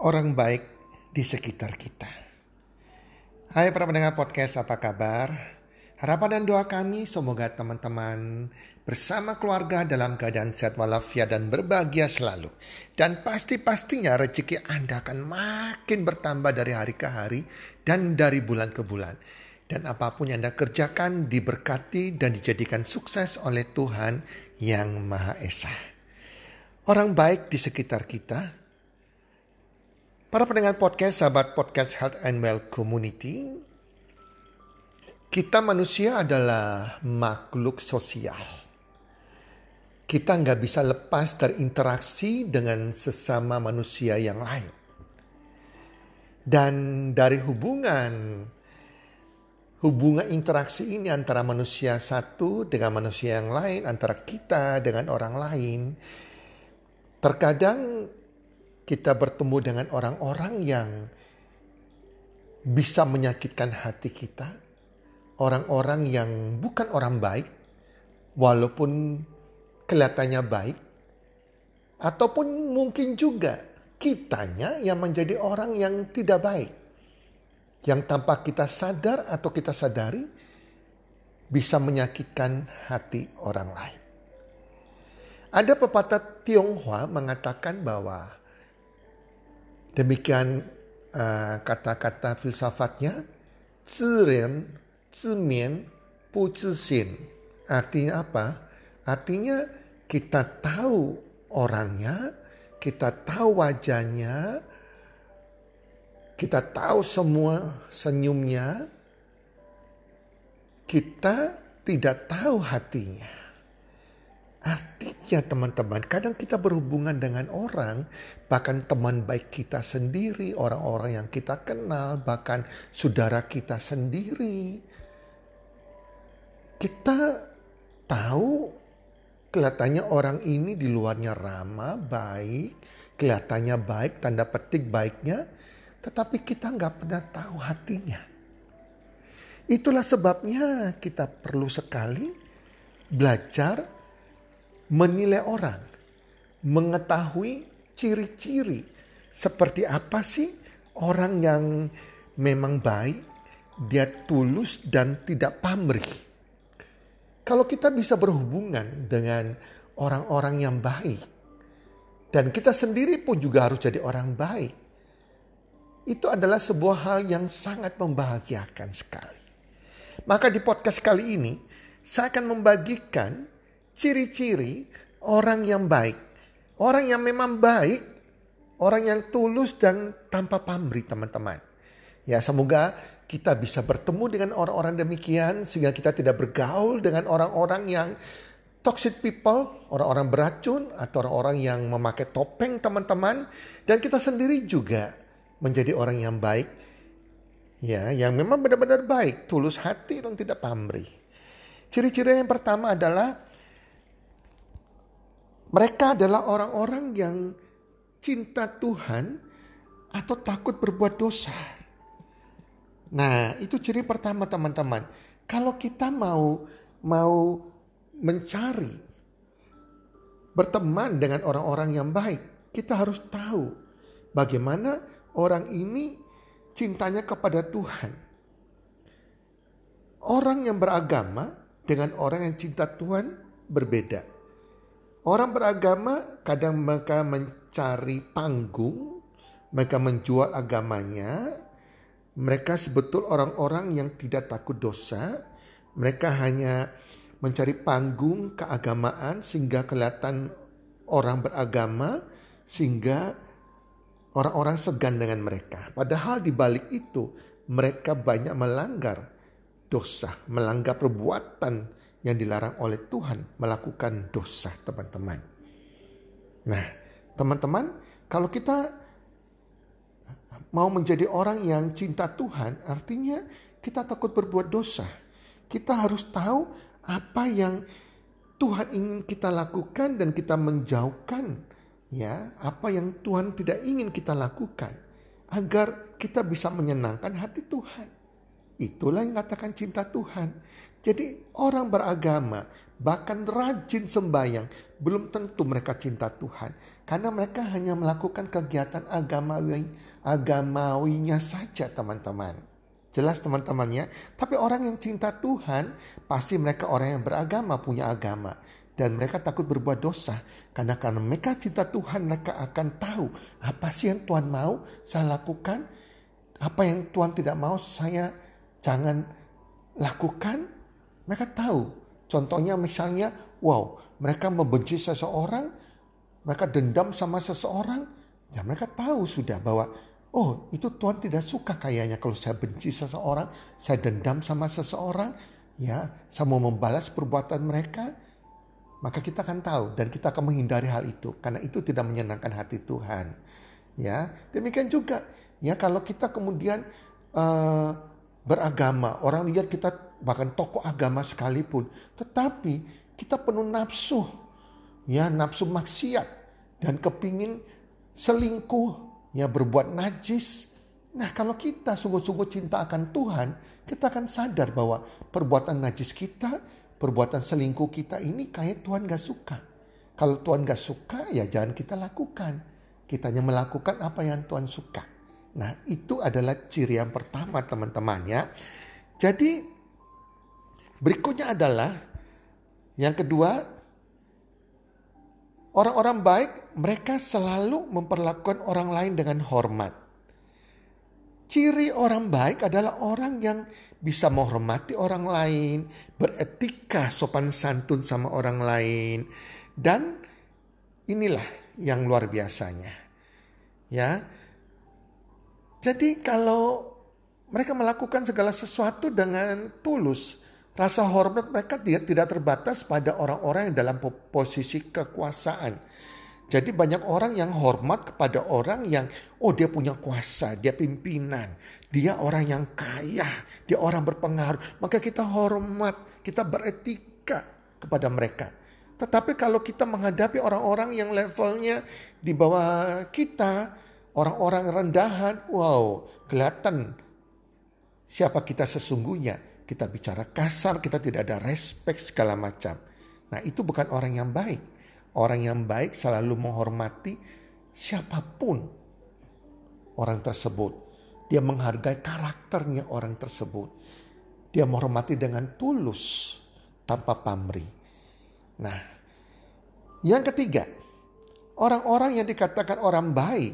orang baik di sekitar kita. Hai para pendengar podcast, apa kabar? Harapan dan doa kami semoga teman-teman bersama keluarga dalam keadaan sehat walafiat dan berbahagia selalu. Dan pasti-pastinya rezeki Anda akan makin bertambah dari hari ke hari dan dari bulan ke bulan. Dan apa pun yang Anda kerjakan diberkati dan dijadikan sukses oleh Tuhan yang Maha Esa. Orang baik di sekitar kita Para pendengar podcast, sahabat podcast Health and Well Community, kita manusia adalah makhluk sosial. Kita nggak bisa lepas dari interaksi dengan sesama manusia yang lain. Dan dari hubungan hubungan interaksi ini antara manusia satu dengan manusia yang lain, antara kita dengan orang lain, terkadang kita bertemu dengan orang-orang yang bisa menyakitkan hati kita, orang-orang yang bukan orang baik, walaupun kelihatannya baik, ataupun mungkin juga kitanya yang menjadi orang yang tidak baik, yang tanpa kita sadar atau kita sadari bisa menyakitkan hati orang lain. Ada pepatah Tionghoa mengatakan bahwa Demikian uh, kata-kata filsafatnya. Zirian, zimian, bu zixin. Artinya apa? Artinya kita tahu orangnya, kita tahu wajahnya, kita tahu semua senyumnya, kita tidak tahu hatinya. Artinya teman-teman, kadang kita berhubungan dengan orang, bahkan teman baik kita sendiri, orang-orang yang kita kenal, bahkan saudara kita sendiri. Kita tahu kelihatannya orang ini di luarnya ramah, baik, kelihatannya baik, tanda petik baiknya, tetapi kita nggak pernah tahu hatinya. Itulah sebabnya kita perlu sekali belajar menilai orang, mengetahui ciri-ciri seperti apa sih orang yang memang baik, dia tulus dan tidak pamrih. Kalau kita bisa berhubungan dengan orang-orang yang baik, dan kita sendiri pun juga harus jadi orang baik, itu adalah sebuah hal yang sangat membahagiakan sekali. Maka di podcast kali ini, saya akan membagikan ciri-ciri orang yang baik. Orang yang memang baik, orang yang tulus dan tanpa pamrih teman-teman. Ya semoga kita bisa bertemu dengan orang-orang demikian sehingga kita tidak bergaul dengan orang-orang yang toxic people, orang-orang beracun atau orang-orang yang memakai topeng teman-teman dan kita sendiri juga menjadi orang yang baik ya yang memang benar-benar baik, tulus hati dan tidak pamrih. Ciri-ciri yang pertama adalah mereka adalah orang-orang yang cinta Tuhan atau takut berbuat dosa. Nah, itu ciri pertama teman-teman. Kalau kita mau mau mencari berteman dengan orang-orang yang baik, kita harus tahu bagaimana orang ini cintanya kepada Tuhan. Orang yang beragama dengan orang yang cinta Tuhan berbeda. Orang beragama kadang mereka mencari panggung, mereka menjual agamanya. Mereka sebetul orang-orang yang tidak takut dosa. Mereka hanya mencari panggung keagamaan sehingga kelihatan orang beragama sehingga orang-orang segan dengan mereka. Padahal di balik itu mereka banyak melanggar dosa, melanggar perbuatan yang dilarang oleh Tuhan melakukan dosa teman-teman. Nah teman-teman kalau kita mau menjadi orang yang cinta Tuhan artinya kita takut berbuat dosa. Kita harus tahu apa yang Tuhan ingin kita lakukan dan kita menjauhkan ya apa yang Tuhan tidak ingin kita lakukan agar kita bisa menyenangkan hati Tuhan. Itulah yang katakan cinta Tuhan. Jadi orang beragama bahkan rajin sembahyang belum tentu mereka cinta Tuhan. Karena mereka hanya melakukan kegiatan agamawi agamawinya saja teman-teman. Jelas teman-temannya, tapi orang yang cinta Tuhan pasti mereka orang yang beragama, punya agama. Dan mereka takut berbuat dosa. Karena karena mereka cinta Tuhan mereka akan tahu apa sih yang Tuhan mau saya lakukan. Apa yang Tuhan tidak mau saya jangan lakukan mereka tahu. Contohnya misalnya, wow, mereka membenci seseorang, mereka dendam sama seseorang, ya mereka tahu sudah bahwa oh itu Tuhan tidak suka kayaknya kalau saya benci seseorang, saya dendam sama seseorang, ya saya mau membalas perbuatan mereka, maka kita akan tahu dan kita akan menghindari hal itu karena itu tidak menyenangkan hati Tuhan. Ya, demikian juga ya kalau kita kemudian uh, beragama, orang lihat kita bahkan tokoh agama sekalipun. Tetapi kita penuh nafsu, ya nafsu maksiat dan kepingin selingkuh, ya berbuat najis. Nah kalau kita sungguh-sungguh cinta akan Tuhan, kita akan sadar bahwa perbuatan najis kita, perbuatan selingkuh kita ini kayak Tuhan gak suka. Kalau Tuhan gak suka ya jangan kita lakukan. Kita hanya melakukan apa yang Tuhan suka. Nah itu adalah ciri yang pertama teman-teman ya. Jadi Berikutnya adalah yang kedua, orang-orang baik mereka selalu memperlakukan orang lain dengan hormat. Ciri orang baik adalah orang yang bisa menghormati orang lain, beretika sopan santun sama orang lain, dan inilah yang luar biasanya. Ya. Jadi kalau mereka melakukan segala sesuatu dengan tulus, Rasa hormat mereka tidak, terbatas pada orang-orang yang dalam posisi kekuasaan. Jadi banyak orang yang hormat kepada orang yang oh dia punya kuasa, dia pimpinan, dia orang yang kaya, dia orang berpengaruh. Maka kita hormat, kita beretika kepada mereka. Tetapi kalau kita menghadapi orang-orang yang levelnya di bawah kita, orang-orang rendahan, wow, kelihatan siapa kita sesungguhnya kita bicara kasar, kita tidak ada respect segala macam. Nah itu bukan orang yang baik. Orang yang baik selalu menghormati siapa pun orang tersebut. Dia menghargai karakternya orang tersebut. Dia menghormati dengan tulus tanpa pamrih. Nah, yang ketiga, orang-orang yang dikatakan orang baik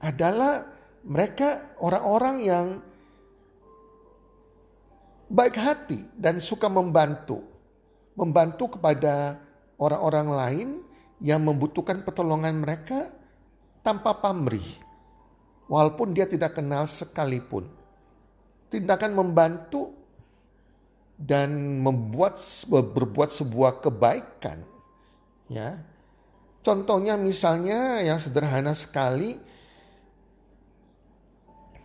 adalah mereka orang-orang yang baik hati dan suka membantu. Membantu kepada orang-orang lain yang membutuhkan pertolongan mereka tanpa pamrih. Walaupun dia tidak kenal sekalipun. Tindakan membantu dan membuat berbuat sebuah kebaikan ya. Contohnya misalnya yang sederhana sekali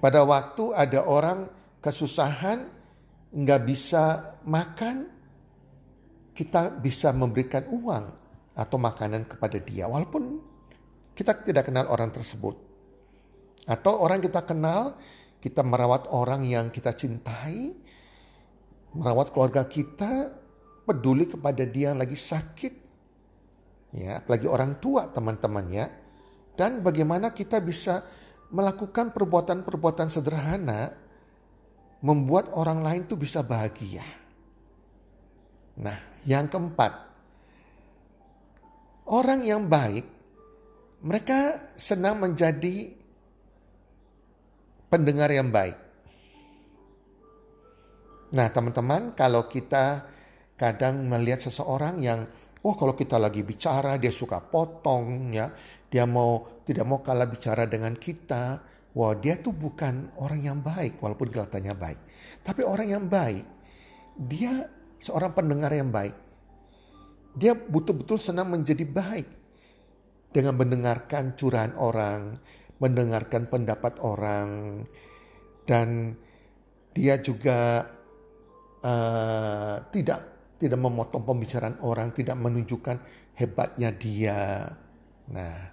pada waktu ada orang kesusahan nggak bisa makan, kita bisa memberikan uang atau makanan kepada dia. Walaupun kita tidak kenal orang tersebut. Atau orang kita kenal, kita merawat orang yang kita cintai, merawat keluarga kita, peduli kepada dia yang lagi sakit. Ya, apalagi orang tua teman-teman ya. Dan bagaimana kita bisa melakukan perbuatan-perbuatan sederhana membuat orang lain tuh bisa bahagia. Nah, yang keempat, orang yang baik, mereka senang menjadi pendengar yang baik. Nah, teman-teman, kalau kita kadang melihat seseorang yang oh kalau kita lagi bicara dia suka potong ya, dia mau tidak mau kalah bicara dengan kita, Wah dia tuh bukan orang yang baik walaupun kelihatannya baik. Tapi orang yang baik, dia seorang pendengar yang baik. Dia betul-betul senang menjadi baik. Dengan mendengarkan curahan orang, mendengarkan pendapat orang. Dan dia juga uh, tidak tidak memotong pembicaraan orang, tidak menunjukkan hebatnya dia. Nah,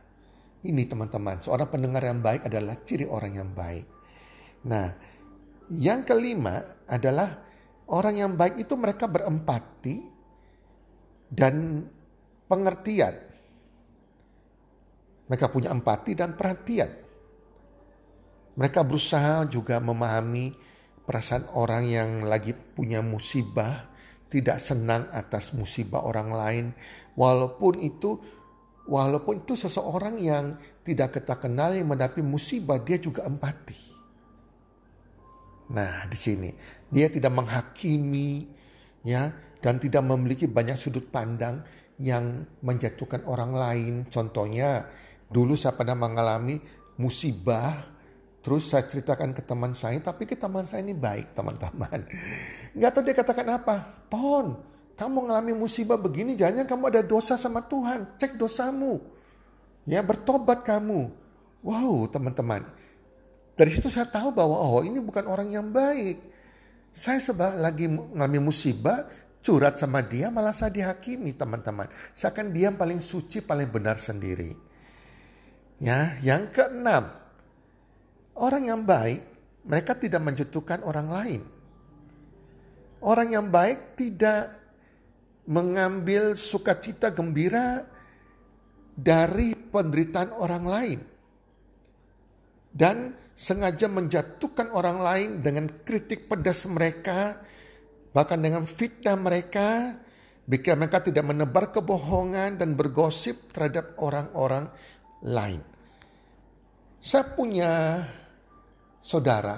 ini teman-teman, seorang pendengar yang baik adalah ciri orang yang baik. Nah, yang kelima adalah Orang yang baik itu mereka berempati dan pengertian. Mereka punya empati dan perhatian. Mereka berusaha juga memahami perasaan orang yang lagi punya musibah, tidak senang atas musibah orang lain, walaupun itu walaupun itu seseorang yang tidak kita kenal yang mendapat musibah, dia juga empati. Nah, di sini dia tidak menghakimi, ya, dan tidak memiliki banyak sudut pandang yang menjatuhkan orang lain. Contohnya, dulu saya pernah mengalami musibah, terus saya ceritakan ke teman saya, tapi ke teman saya ini baik teman-teman. Nggak tahu dia katakan apa, Ton, kamu mengalami musibah begini, jangan kamu ada dosa sama Tuhan, cek dosamu. Ya bertobat kamu. Wow teman-teman, dari situ saya tahu bahwa oh ini bukan orang yang baik. Saya sebab lagi mengalami musibah, curhat sama dia malah saya dihakimi teman-teman. Seakan dia paling suci, paling benar sendiri. Ya, yang keenam, orang yang baik mereka tidak menjatuhkan orang lain. Orang yang baik tidak mengambil sukacita gembira dari penderitaan orang lain. Dan sengaja menjatuhkan orang lain dengan kritik pedas mereka, bahkan dengan fitnah mereka, biar mereka tidak menebar kebohongan dan bergosip terhadap orang-orang lain. Saya punya saudara,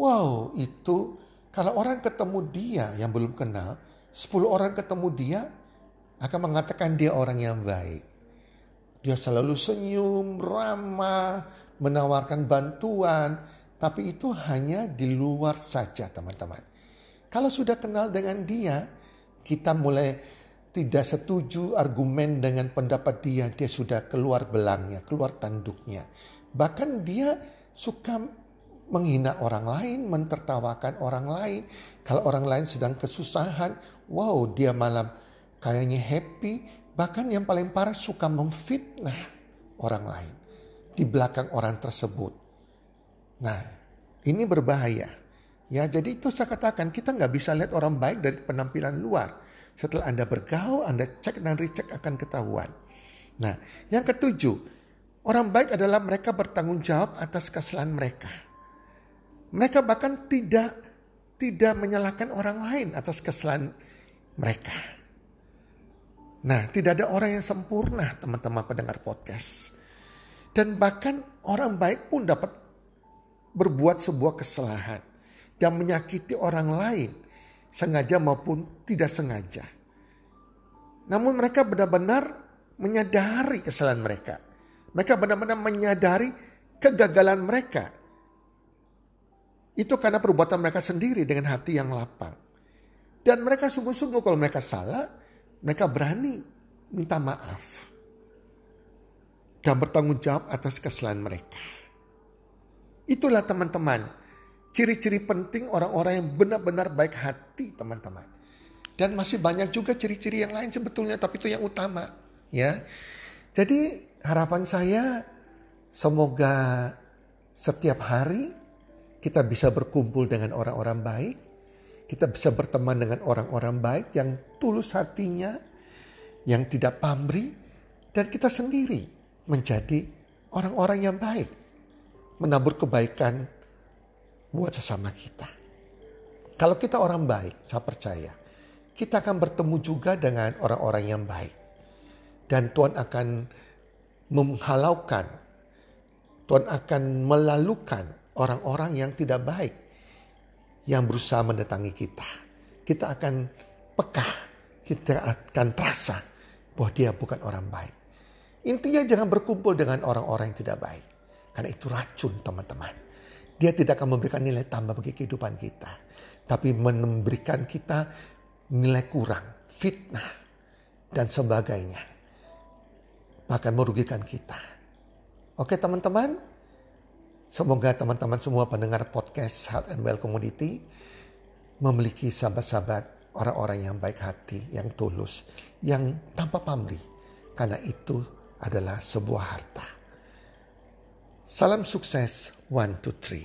wow itu kalau orang ketemu dia yang belum kenal, 10 orang ketemu dia akan mengatakan dia orang yang baik. Dia selalu senyum, ramah, menawarkan bantuan, tapi itu hanya di luar saja teman-teman. Kalau sudah kenal dengan dia, kita mulai tidak setuju argumen dengan pendapat dia, dia sudah keluar belangnya, keluar tanduknya. Bahkan dia suka menghina orang lain, mentertawakan orang lain. Kalau orang lain sedang kesusahan, wow dia malam kayaknya happy. Bahkan yang paling parah suka memfitnah orang lain di belakang orang tersebut. Nah, ini berbahaya. Ya, jadi itu saya katakan kita nggak bisa lihat orang baik dari penampilan luar. Setelah Anda bergaul, Anda cek dan recheck akan ketahuan. Nah, yang ketujuh, orang baik adalah mereka bertanggung jawab atas kesalahan mereka. Mereka bahkan tidak tidak menyalahkan orang lain atas kesalahan mereka. Nah, tidak ada orang yang sempurna, teman-teman pendengar podcast. Dan bahkan orang baik pun dapat berbuat sebuah kesalahan dan menyakiti orang lain, sengaja maupun tidak sengaja. Namun mereka benar-benar menyadari kesalahan mereka. Mereka benar-benar menyadari kegagalan mereka. Itu karena perbuatan mereka sendiri dengan hati yang lapang. Dan mereka sungguh-sungguh kalau mereka salah, mereka berani minta maaf dan bertanggung jawab atas kesalahan mereka. Itulah teman-teman, ciri-ciri penting orang-orang yang benar-benar baik hati teman-teman. Dan masih banyak juga ciri-ciri yang lain sebetulnya, tapi itu yang utama. ya. Jadi harapan saya semoga setiap hari kita bisa berkumpul dengan orang-orang baik, kita bisa berteman dengan orang-orang baik yang tulus hatinya, yang tidak pamrih, dan kita sendiri menjadi orang-orang yang baik. Menabur kebaikan buat sesama kita. Kalau kita orang baik, saya percaya kita akan bertemu juga dengan orang-orang yang baik. Dan Tuhan akan menghalaukan, Tuhan akan melalukan orang-orang yang tidak baik yang berusaha mendatangi kita. Kita akan peka, kita akan terasa bahwa dia bukan orang baik. Intinya jangan berkumpul dengan orang-orang yang tidak baik. Karena itu racun teman-teman. Dia tidak akan memberikan nilai tambah bagi kehidupan kita. Tapi memberikan kita nilai kurang, fitnah, dan sebagainya. Bahkan merugikan kita. Oke teman-teman, semoga teman-teman semua pendengar podcast Health and Well Community memiliki sahabat-sahabat orang-orang yang baik hati, yang tulus, yang tanpa pamrih. Karena itu adalah sebuah harta. Salam sukses, one, two, three.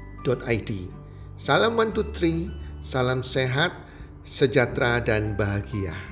healthcommunity.id. Salam three, salam sehat, sejahtera dan bahagia.